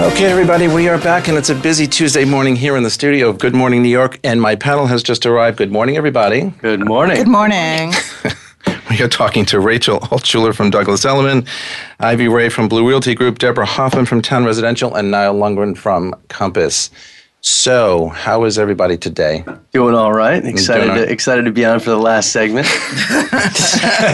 Okay, everybody, we are back, and it's a busy Tuesday morning here in the studio of Good Morning New York, and my panel has just arrived. Good morning, everybody. Good morning. Good morning. we are talking to Rachel Altshuler from Douglas Elliman, Ivy Ray from Blue Realty Group, Deborah Hoffman from Town Residential, and Niall Lundgren from Compass. So, how is everybody today? Doing all right. Excited, to, excited to be on for the last segment.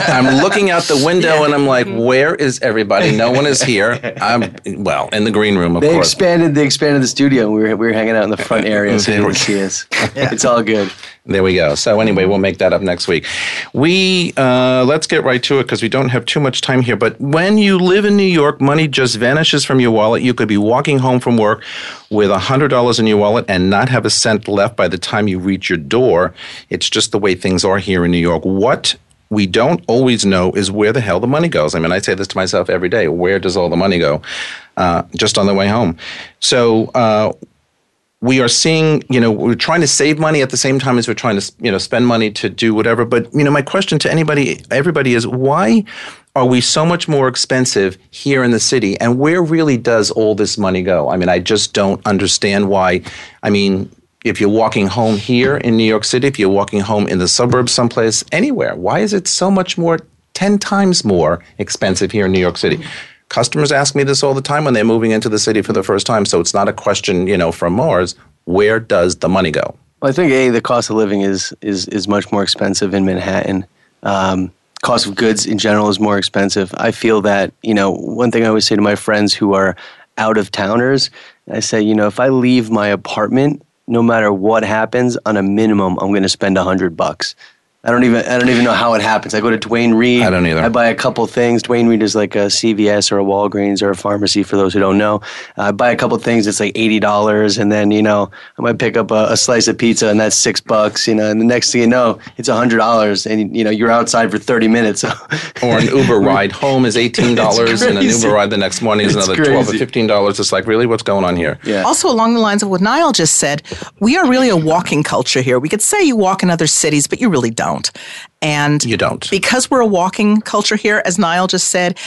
I'm looking out the window and I'm like, where is everybody? No one is here. I'm well in the green room, of they course. expanded. They expanded the studio. We were we were hanging out in the front area, so you could see us. Yeah. It's all good. There we go. So anyway, we'll make that up next week. We uh, let's get right to it because we don't have too much time here. But when you live in New York, money just vanishes from your wallet. You could be walking home from work with hundred dollars in your your wallet and not have a cent left by the time you reach your door. It's just the way things are here in New York. What we don't always know is where the hell the money goes. I mean, I say this to myself every day. Where does all the money go? Uh, just on the way home. So uh, we are seeing, you know, we're trying to save money at the same time as we're trying to, you know, spend money to do whatever. But you know, my question to anybody, everybody is why are we so much more expensive here in the city? And where really does all this money go? I mean, I just don't understand why. I mean, if you're walking home here in New York City, if you're walking home in the suburbs someplace, anywhere, why is it so much more, 10 times more expensive here in New York City? Customers ask me this all the time when they're moving into the city for the first time. So it's not a question, you know, from Mars. Where does the money go? Well, I think a the cost of living is is is much more expensive in Manhattan. Um, cost of goods in general is more expensive. I feel that you know one thing I always say to my friends who are out of towners, I say you know if I leave my apartment no matter what happens, on a minimum, I'm going to spend a hundred bucks. I don't even I don't even know how it happens. I go to Duane Reade. I don't either. I buy a couple things. Duane Reade is like a CVS or a Walgreens or a pharmacy for those who don't know. I buy a couple things. It's like eighty dollars, and then you know I might pick up a, a, slice of pizza, and that's six bucks. You know, and the next thing you know, it's a hundred dollars, and you know you're outside for thirty minutes. or an Uber ride home is eighteen dollars, and an Uber ride the next morning is another twelve or fifteen dollars. It's like really, what's going on here? Yeah. Also, along the lines of what Niall just said, we are really a walking culture here. We could say you walk in other cities, but you really don't. And you don't. Because we're a walking culture here, as Niall just said,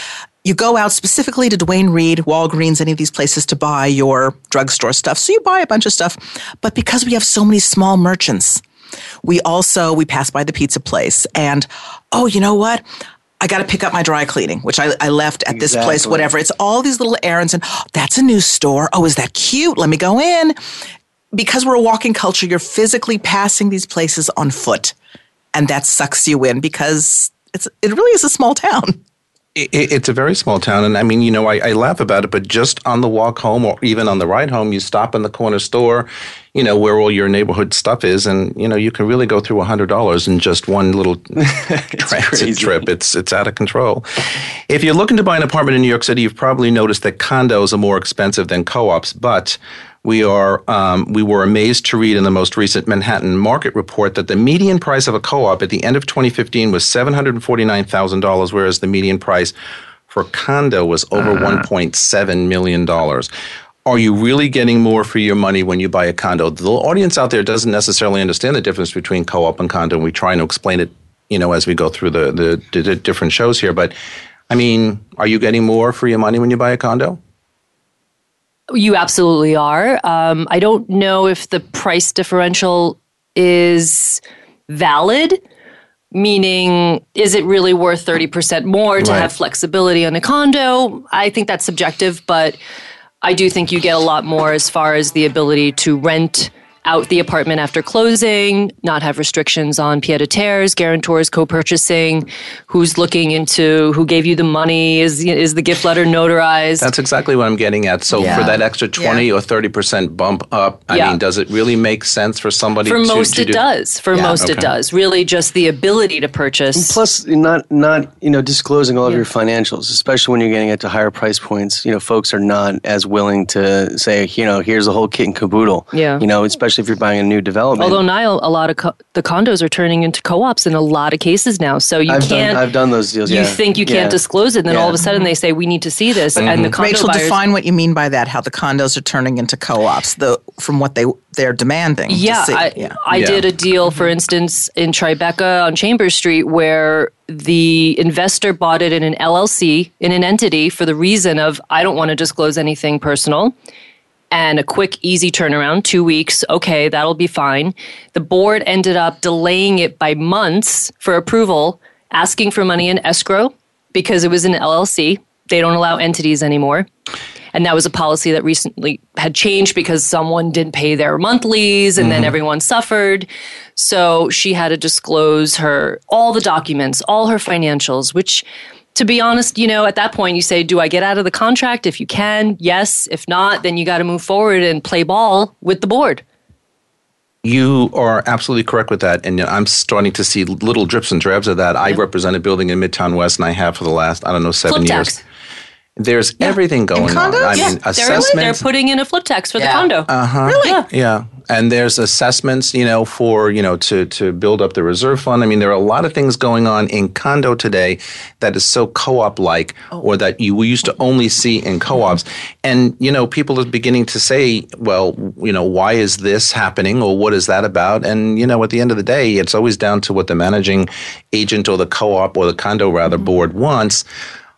you go out specifically to Duane Reade, Walgreens, any of these places to buy your drugstore stuff. So you buy a bunch of stuff. But because we have so many small merchants, we also we pass by the pizza place and oh, you know what? I got to pick up my dry cleaning, which I, I left at exactly. this place, whatever. It's all these little errands, and oh, that's a new store. Oh, is that cute? Let me go in. Because we're a walking culture, you're physically passing these places on foot and that sucks you in because it's it really is a small town. It, it's a very small town, and I mean, you know, I, I, laugh about it, but just on the walk home, or even on the ride home, you stop in the corner store, you know, where all your neighborhood stuff is, and you know, you can really go through a hundred dollars in just one little transit crazy. trip. It's it's out of control. If you're looking to buy an apartment in New York City, you've probably noticed that condos are more expensive than co-ops, but we are um, we were amazed to read in the most recent Manhattan Market Report that the median price of a co-op at the end of 2015 was seven hundred forty nine thousand dollars, whereas the median price for condo was over uh-huh. 1.7 million dollars. Are you really getting more for your money when you buy a condo? The audience out there doesn't necessarily understand the difference between co-op and condo. And we try to explain it, you know, as we go through the, the, the different shows here. But I mean, are you getting more for your money when you buy a condo? You absolutely are. Um, I don't know if the price differential is valid, meaning, is it really worth 30% more to right. have flexibility on a condo? I think that's subjective, but I do think you get a lot more as far as the ability to rent out the apartment after closing, not have restrictions on pied a terres, guarantors, co-purchasing, who's looking into who gave you the money, is is the gift letter notarized? That's exactly what I'm getting at. So yeah. for that extra 20 yeah. or 30% bump up, I yeah. mean, does it really make sense for somebody to for to, most to it do? does. For most okay. it does. Really just the ability to purchase. Plus not not, you know, disclosing all of your financials, especially when you're getting it to higher price points, you know, folks are not as willing to say, you know, here's the whole kit and caboodle. Yeah. You know, especially especially if you're buying a new development. Although Niall, a lot of co- the condos are turning into co-ops in a lot of cases now, so you I've can't. Done, I've done those deals. You yeah. think you can't yeah. disclose it, and then yeah. all of a sudden they say we need to see this, mm-hmm. and the condo Rachel, buyers, define what you mean by that. How the condos are turning into co-ops, the from what they they're demanding. Yeah, I, yeah. I did a deal, for instance, in Tribeca on Chambers Street, where the investor bought it in an LLC, in an entity, for the reason of I don't want to disclose anything personal and a quick, easy turnaround, two weeks, okay, that'll be fine. The board ended up delaying it by months for approval, asking for money in escrow because it was an LLC. They don't allow entities anymore. And that was a policy that recently had changed because someone didn't pay their monthlies and mm-hmm. then everyone suffered. So she had to disclose her all the documents, all her financials, which to be honest, you know, at that point you say, do I get out of the contract? If you can, yes. If not, then you got to move forward and play ball with the board. You are absolutely correct with that. And I'm starting to see little drips and drabs of that. I represent a building in Midtown West, and I have for the last, I don't know, seven Flip years. Tax. There's yeah. everything going on. I yeah. mean, assessments. They're, they're putting in a flip tax for yeah. the condo. Uh huh. Really? Yeah. yeah and there's assessments, you know, for you know to to build up the reserve fund. I mean, there are a lot of things going on in condo today that is so co-op like, oh. or that you used to only see in co-ops. And you know, people are beginning to say, well, you know, why is this happening, or what is that about? And you know, at the end of the day, it's always down to what the managing agent or the co-op or the condo rather mm-hmm. board wants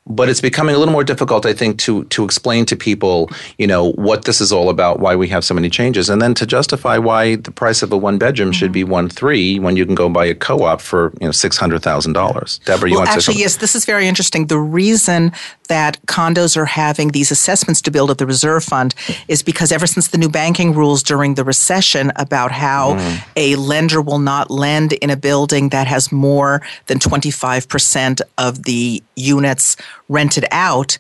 but it's becoming a little more difficult, I think, to to explain to people, you know, what this is all about, why we have so many changes, and then to justify why the price of a one bedroom mm-hmm. should be one three when you can go buy a co op for you know six hundred thousand dollars. Deborah, you well, want actually, to yes, this is very interesting. The reason that condos are having these assessments to build up the reserve fund is because ever since the new banking rules during the recession about how mm. a lender will not lend in a building that has more than twenty five percent of the units rented out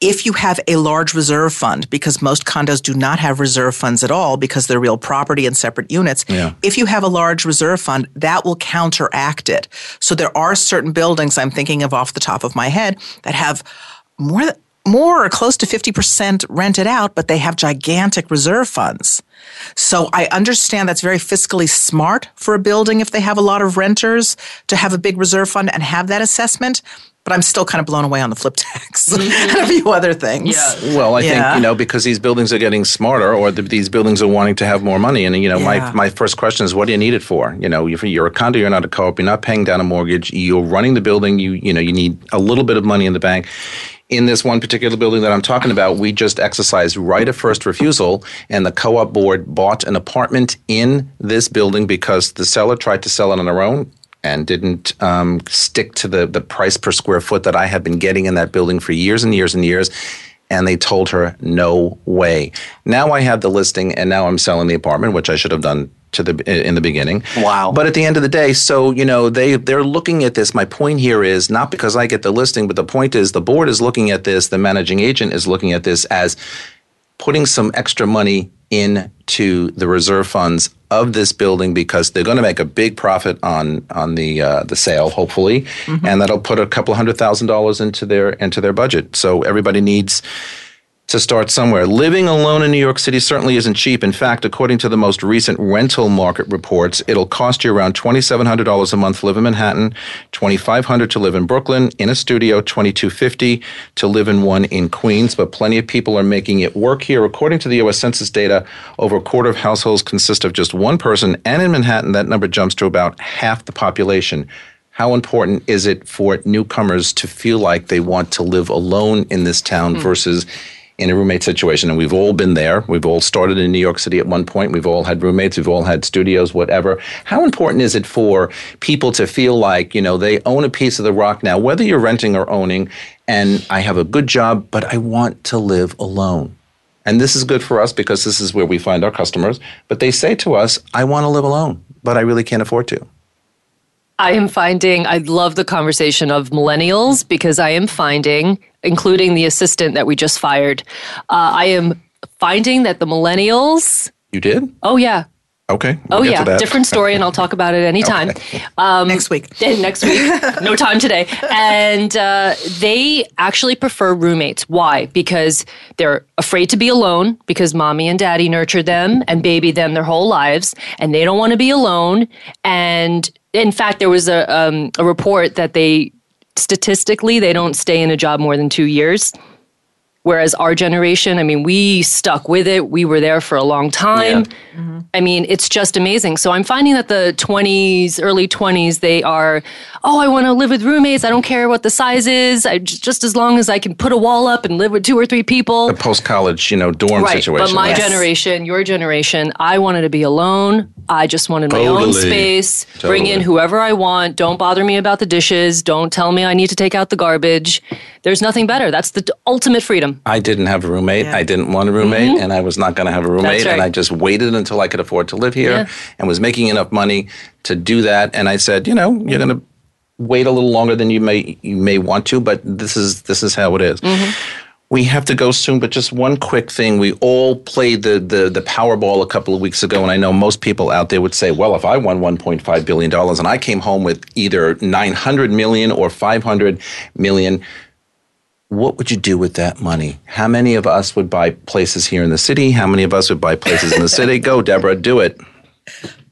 if you have a large reserve fund, because most condos do not have reserve funds at all because they're real property and separate units, yeah. if you have a large reserve fund, that will counteract it. So there are certain buildings I'm thinking of off the top of my head that have more more or close to 50% rented out, but they have gigantic reserve funds. So I understand that's very fiscally smart for a building if they have a lot of renters to have a big reserve fund and have that assessment but I'm still kind of blown away on the flip tax and a few other things. Yeah. Well, I yeah. think you know because these buildings are getting smarter, or the, these buildings are wanting to have more money. And you know, yeah. my my first question is, what do you need it for? You know, if you're a condo, you're not a co-op, you're not paying down a mortgage, you're running the building. You you know, you need a little bit of money in the bank in this one particular building that I'm talking about, we just exercised right of first refusal, and the co op board bought an apartment in this building because the seller tried to sell it on her own and didn't um, stick to the, the price per square foot that I had been getting in that building for years and years and years. And they told her, no way. Now I have the listing and now I'm selling the apartment, which I should have done to the in the beginning. Wow. But at the end of the day, so you know, they they're looking at this. My point here is not because I get the listing, but the point is the board is looking at this, the managing agent is looking at this as putting some extra money into the reserve funds of this building because they're going to make a big profit on on the uh, the sale, hopefully, mm-hmm. and that'll put a couple hundred thousand dollars into their into their budget. So everybody needs to start somewhere. Living alone in New York City certainly isn't cheap. In fact, according to the most recent rental market reports, it'll cost you around $2,700 a month to live in Manhattan, $2,500 to live in Brooklyn, in a studio, $2,250 to live in one in Queens. But plenty of people are making it work here. According to the U.S. Census data, over a quarter of households consist of just one person, and in Manhattan, that number jumps to about half the population. How important is it for newcomers to feel like they want to live alone in this town mm. versus in a roommate situation. And we've all been there. We've all started in New York City at one point. We've all had roommates. We've all had studios, whatever. How important is it for people to feel like, you know, they own a piece of the rock now, whether you're renting or owning, and I have a good job, but I want to live alone? And this is good for us because this is where we find our customers. But they say to us, I want to live alone, but I really can't afford to. I am finding, I love the conversation of millennials because I am finding, including the assistant that we just fired, uh, I am finding that the millennials. You did? Oh, yeah. Okay. We'll oh yeah, different story, and I'll talk about it anytime. Okay. Um, next week. Next week. no time today. And uh, they actually prefer roommates. Why? Because they're afraid to be alone because mommy and daddy nurtured them and baby them their whole lives, and they don't want to be alone. And in fact, there was a, um, a report that they statistically they don't stay in a job more than two years. Whereas our generation, I mean, we stuck with it. We were there for a long time. Yeah. Mm-hmm. I mean, it's just amazing. So I'm finding that the 20s, early 20s, they are, oh, I want to live with roommates. I don't care what the size is. I, just as long as I can put a wall up and live with two or three people. The post college, you know, dorm right. situation. But my yes. generation, your generation, I wanted to be alone. I just wanted my totally. own space. Totally. Bring in whoever I want. Don't bother me about the dishes. Don't tell me I need to take out the garbage. There's nothing better. That's the ultimate freedom. I didn't have a roommate. Yeah. I didn't want a roommate, mm-hmm. and I was not going to have a roommate. Right. And I just waited until I could afford to live here yeah. and was making enough money to do that. And I said, you know, you're going to wait a little longer than you may you may want to, but this is this is how it is. Mm-hmm. We have to go soon, but just one quick thing. We all played the, the, the Powerball a couple of weeks ago, and I know most people out there would say, well, if I won $1.5 billion and I came home with either 900 million or 500 million, what would you do with that money? How many of us would buy places here in the city? How many of us would buy places in the city? Go, Deborah, do it.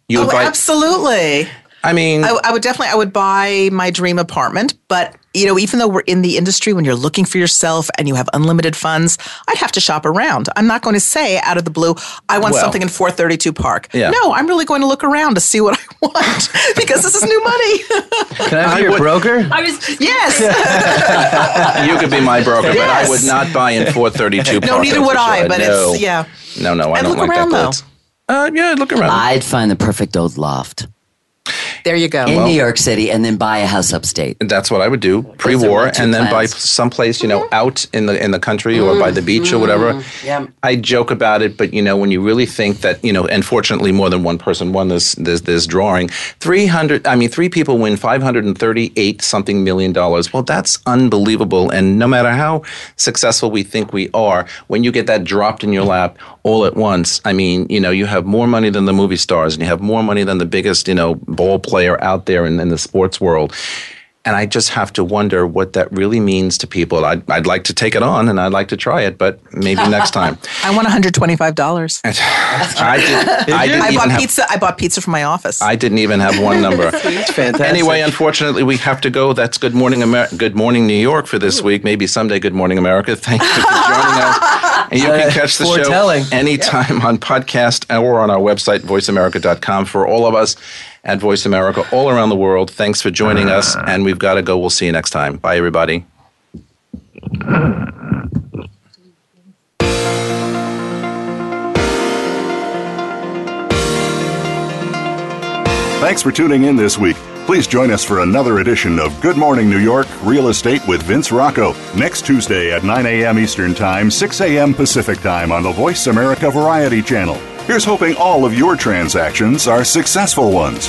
You would oh, buy- absolutely. I mean, I, I, would definitely, I would buy my dream apartment, but you know, even though we're in the industry, when you're looking for yourself and you have unlimited funds, I'd have to shop around. I'm not going to say out of the blue, I want well, something in 432 Park. Yeah. No, I'm really going to look around to see what I want because this is new money. Can I be your would, broker? I was yes. you could be my broker, yes. but I would not buy in 432 Park. No, neither would I. But no. it's yeah. No, no, I and don't look like around, that. Though. Uh, yeah, look around. I'd find the perfect old loft. There you go. In well, New York City, and then buy a house upstate. That's what I would do pre-war, and then buy someplace you know mm-hmm. out in the in the country mm-hmm. or by the beach mm-hmm. or whatever. Mm-hmm. Yeah. I joke about it, but you know when you really think that you know, and fortunately more than one person won this this this drawing. Three hundred, I mean, three people win five hundred and thirty-eight something million dollars. Well, that's unbelievable. And no matter how successful we think we are, when you get that dropped in your lap all at once, I mean, you know, you have more money than the movie stars, and you have more money than the biggest, you know, ball players player out there in, in the sports world. And I just have to wonder what that really means to people. I'd, I'd like to take it on and I'd like to try it, but maybe next time. I want $125. I, did, I, I bought have, pizza. I bought pizza from my office. I didn't even have one number. It's fantastic. Anyway, unfortunately, we have to go. That's Good Morning Amer- Good Morning New York for this week. Maybe someday Good Morning America. Thank you for joining us. And you can catch the show anytime on podcast or on our website, voiceamerica.com. For all of us, at Voice America all around the world. Thanks for joining us, and we've got to go. We'll see you next time. Bye, everybody. Thanks for tuning in this week. Please join us for another edition of Good Morning New York Real Estate with Vince Rocco next Tuesday at 9 a.m. Eastern Time, 6 a.m. Pacific Time on the Voice America Variety Channel. Here's hoping all of your transactions are successful ones.